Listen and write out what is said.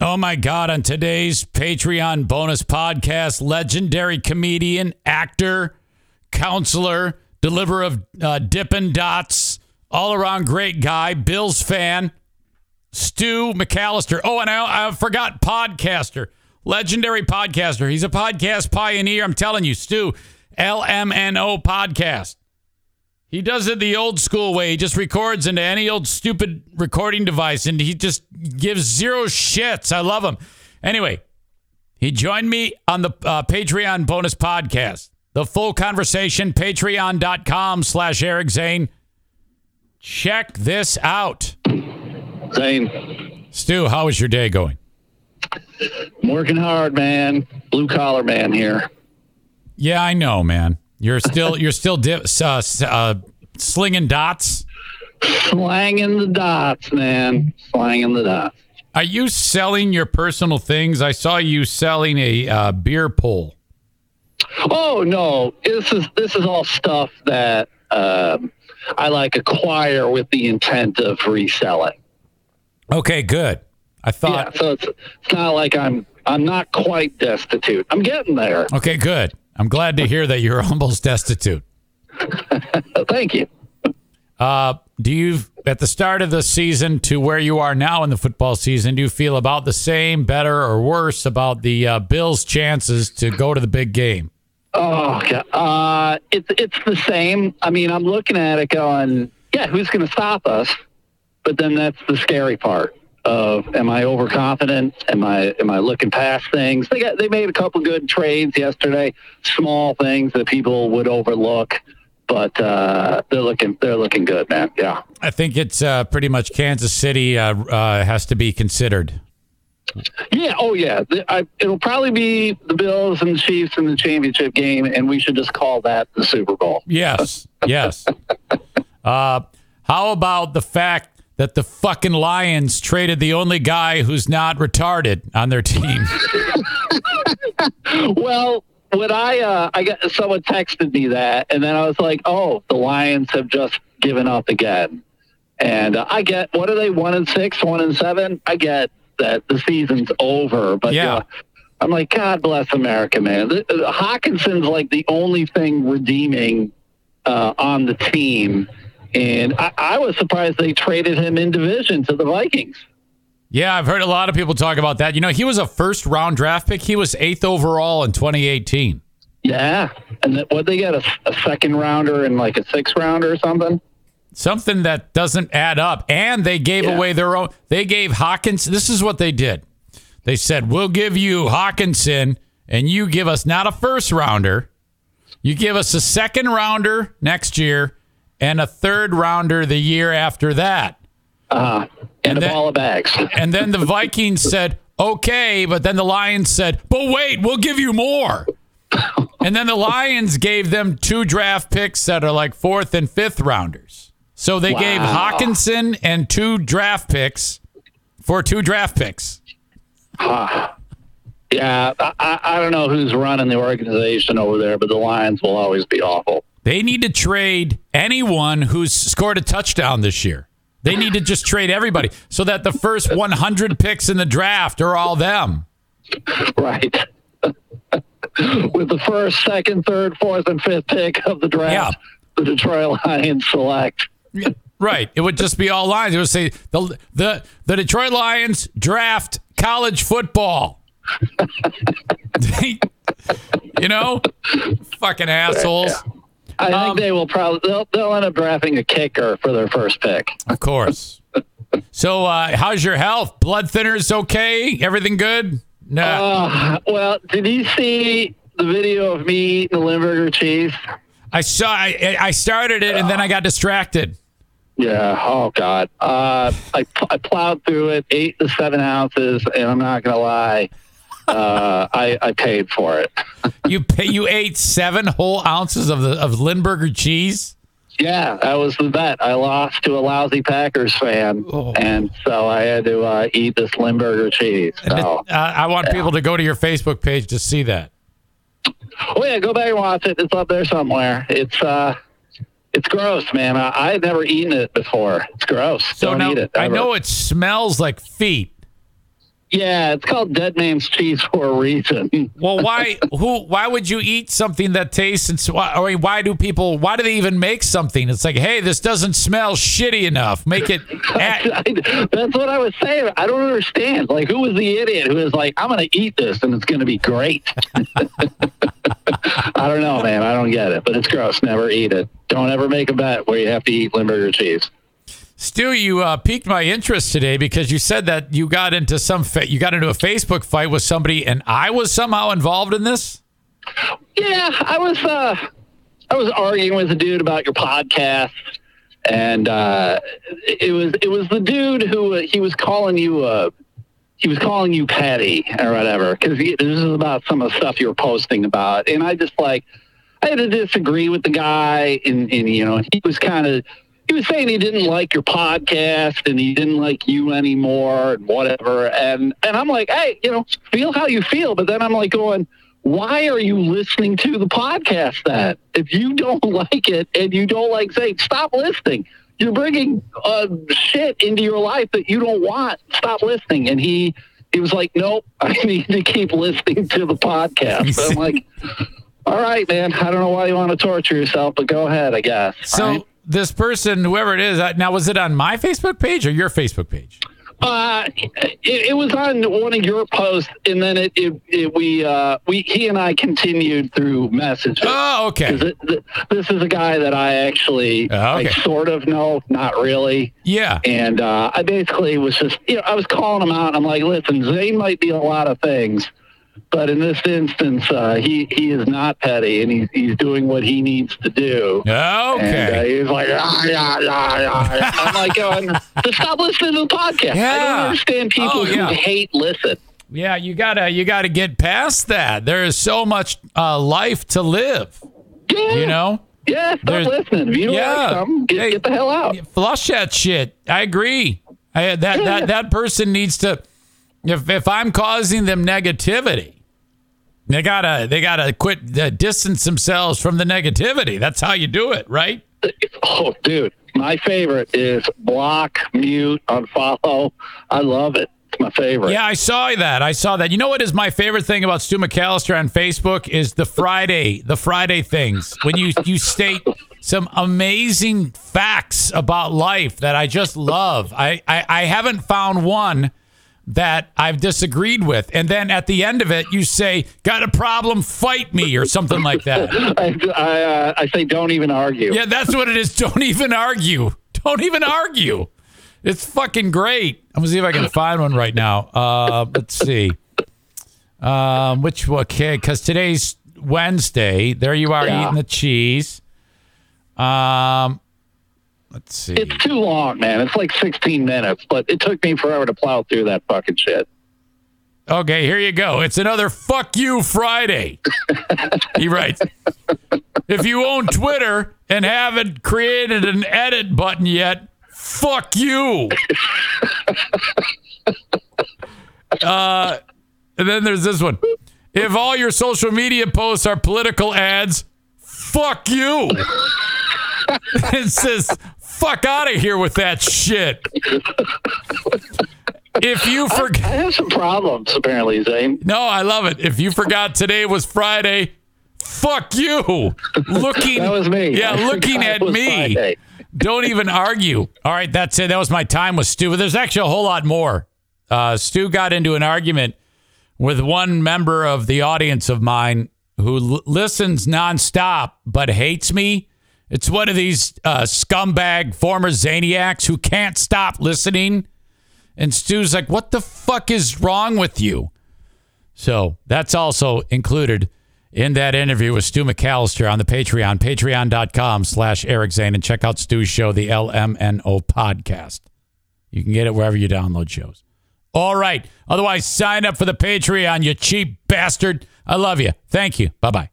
Oh my God, on today's Patreon bonus podcast, legendary comedian, actor, counselor, deliverer of uh, Dippin' Dots, all around great guy, Bills fan, Stu McCallister. Oh, and I, I forgot podcaster, legendary podcaster. He's a podcast pioneer. I'm telling you, Stu, LMNO podcast. He does it the old school way. He just records into any old stupid recording device and he just gives zero shits. I love him. Anyway, he joined me on the uh, Patreon bonus podcast. The full conversation, patreon.com slash Eric Zane. Check this out. Zane, Stu, how is your day going? I'm working hard, man. Blue collar man here. Yeah, I know, man. You're still you're still uh, uh, slinging dots. Slanging the dots, man. Slanging the dots. Are you selling your personal things? I saw you selling a uh, beer pole. Oh no, this is this is all stuff that um, I like acquire with the intent of reselling. Okay, good. I thought. Yeah, so it's it's not like I'm I'm not quite destitute. I'm getting there. Okay, good. I'm glad to hear that you're almost destitute. Thank you. Uh, do you, at the start of the season to where you are now in the football season, do you feel about the same, better, or worse about the uh, Bills' chances to go to the big game? Oh, God. Uh, it's it's the same. I mean, I'm looking at it going, yeah, who's going to stop us? But then that's the scary part of am I overconfident? Am I am I looking past things? They got they made a couple good trades yesterday, small things that people would overlook, but uh, they're looking they're looking good, man. Yeah. I think it's uh, pretty much Kansas City uh, uh, has to be considered. Yeah. Oh, yeah. The- I, it'll probably be the Bills and the Chiefs in the championship game, and we should just call that the Super Bowl. Yes, yes. Uh, how about the fact that the fucking Lions traded the only guy who's not retarded on their team? Well, when I uh, I got someone texted me that, and then I was like, oh, the Lions have just given up again. And uh, I get what are they one and six, one and seven? I get that the season's over, but Yeah. uh, I'm like, God bless America, man. The- uh, Hockenson's like the only thing redeeming uh, on the team, and I, I was surprised they traded him in division to the Vikings. yeah, I've heard a lot of people talk about that. You know, he was a first round draft pick. He was eighth overall in 2018. Yeah, and what they get a, a second rounder and like a six rounder or something. Something that doesn't add up. And they gave Yeah. away their own. They gave Hawkins. This is what they did. They said, "We'll give you Hockenson, and you give us not a first rounder. You give us a second rounder next year, and a third rounder the year after that." Uh, and, And a then- ball of bags. And then the Vikings said, okay. But then the Lions said, but wait, we'll give you more. And then the Lions gave them two draft picks that are like fourth and fifth rounders. So they gave Hockenson and two draft picks for two draft picks. Yeah, I, I I don't know who's running the organization over there, but the Lions will always be awful. They need to trade anyone who's scored a touchdown this year. They need to just trade everybody so that the first 100 picks in the draft are all them. Right. With the first, second, third, fourth, and fifth pick of the draft, the Detroit Lions select. Right. It would just be all lines. It would say the the the Detroit Lions draft college football. you know, fucking assholes. I think Um, they will probably they'll, they'll end up drafting a kicker for their first pick. Of course. So, uh, how's your health? Blood thinners okay? Everything good? Nah. Uh, well, did you see the video of me eating the Limburger cheese? I saw. I, I started it and then I got distracted. Yeah. Oh God. Uh, I I plowed through it, eight to seven ounces, and I'm not gonna lie, uh, I I paid for it. You pay, you ate seven whole ounces of the of Limburger cheese. Yeah, that was the bet. I lost to a lousy Packers fan, Oh. and so I had to uh, eat this Limburger cheese. And it- uh, I want people to go to your Facebook page to see that. oh yeah, go back and watch it. It's up there somewhere. It's uh, it's gross, man. I, had never eaten it before. It's gross. So Don't now eat it. I know it smells like feet. Yeah, it's called Dead Man's Cheese for a reason. Well, why? Who? Why would you eat something that tastes? And so, I mean, why do people? Why do they even make something? It's like, hey, this doesn't smell shitty enough. Make it. At, That's what I was saying. I don't understand. Like, who was the idiot who was like, "I'm going to eat this and it's going to be great"? I don't know, man. I don't get it, but it's gross. Never eat it. Don't ever make a bet where you have to eat Limburger cheese. Stu, you uh, piqued my interest today because you said that you got into some fa- you got into a Facebook fight with somebody, and I was somehow involved in this. Yeah, I was. uh I was arguing with a dude about your podcast, and uh, it was it was the dude who uh, he was calling you uh, he was calling you petty or whatever because this is about some of the stuff you were posting about, and I just like I had to disagree with the guy, and, and you know he was kind of he was saying he didn't like your podcast and he didn't like you anymore and whatever, and and I'm like, hey, you know, feel how you feel, but then I'm like going why are you listening to the podcast That If you don't like it and you don't like saying, stop listening. You're bringing uh, shit into your life that you don't want. Stop listening. And he he was like, nope, I need to keep listening to the podcast. So I'm like, all right, man. I don't know why you want to torture yourself, but go ahead, I guess. So right? This person, whoever it is, uh, now was it on my Facebook page or your Facebook page? Uh, it, it was on one of your posts, and then it, it, it we uh, we he and I continued through messages. Oh, okay. th- this is a guy that I actually Oh, okay. like, sort of know, not really. Yeah. And uh, I basically was just, you know, I was calling him out. I'm like, listen, Zane might be a lot of things, but in this instance, uh, he he is not petty, and he's he's doing what he needs to do. And uh, Okay. he's like, ah, yeah, yeah, yeah, yeah. I'm like, going, stop listening to the podcast. I don't understand people Oh, yeah. who hate listen. Yeah, you gotta you gotta get past that. There is so much uh, life to live. Yeah, You know. yeah, stop There's- listening. If you don't Yeah. like something, get, Hey. get the hell out. flush that shit. I agree. I, that Yeah. that that person needs to. If if I'm causing them negativity, they gotta they gotta quit uh, distance themselves from the negativity. That's how you do it, right? Oh, dude, my favorite is block, mute, unfollow. I love it. It's my favorite. Yeah, I saw that. I saw that. You know what is my favorite thing about Stu McCallister on Facebook is the Friday, the Friday things when you you state some amazing facts about life that I just love. I I, I haven't found one that I've disagreed with, and then at the end of it, you say, "Got a problem? Fight me," or something like that. I, I, uh, I say don't even argue. Yeah, that's what it is. Don't even argue. Don't even argue. It's fucking great. I'm gonna see if I can find one right now. Uh, let's see. Um, which okay, because today's Wednesday. There you are Yeah. eating the cheese. Um, let's see. It's too long, man. It's like 16 minutes, but it took me forever to plow through that fucking shit. Okay, here you go. It's another fuck you Friday. he writes. If you own Twitter and haven't created an edit button yet, fuck you. Uh, and then there's this one. If all your social media posts are political ads, fuck you. it says, fuck out of here with that shit. If you forget. I have some problems, apparently, Zane. No, I love it. If you forgot today was Friday, fuck you. Looking That was me. Yeah, I looking at me. Friday. Don't even argue. All right, that's it. That was my time with Stu. But There's actually a whole lot more. Uh, Stu got into an argument with one member of the audience of mine who l- listens nonstop but hates me. It's one of these uh, scumbag former Zaniacs who can't stop listening. And Stu's like, what the fuck is wrong with you? So that's also included in that interview with Stu McCallister on the Patreon, patreon.com slash Eric Zane, and check out Stu's show, the LMNO podcast. You can get it wherever you download shows. All right. Otherwise, sign up for the Patreon, you cheap bastard. I love you. Thank you. Bye bye.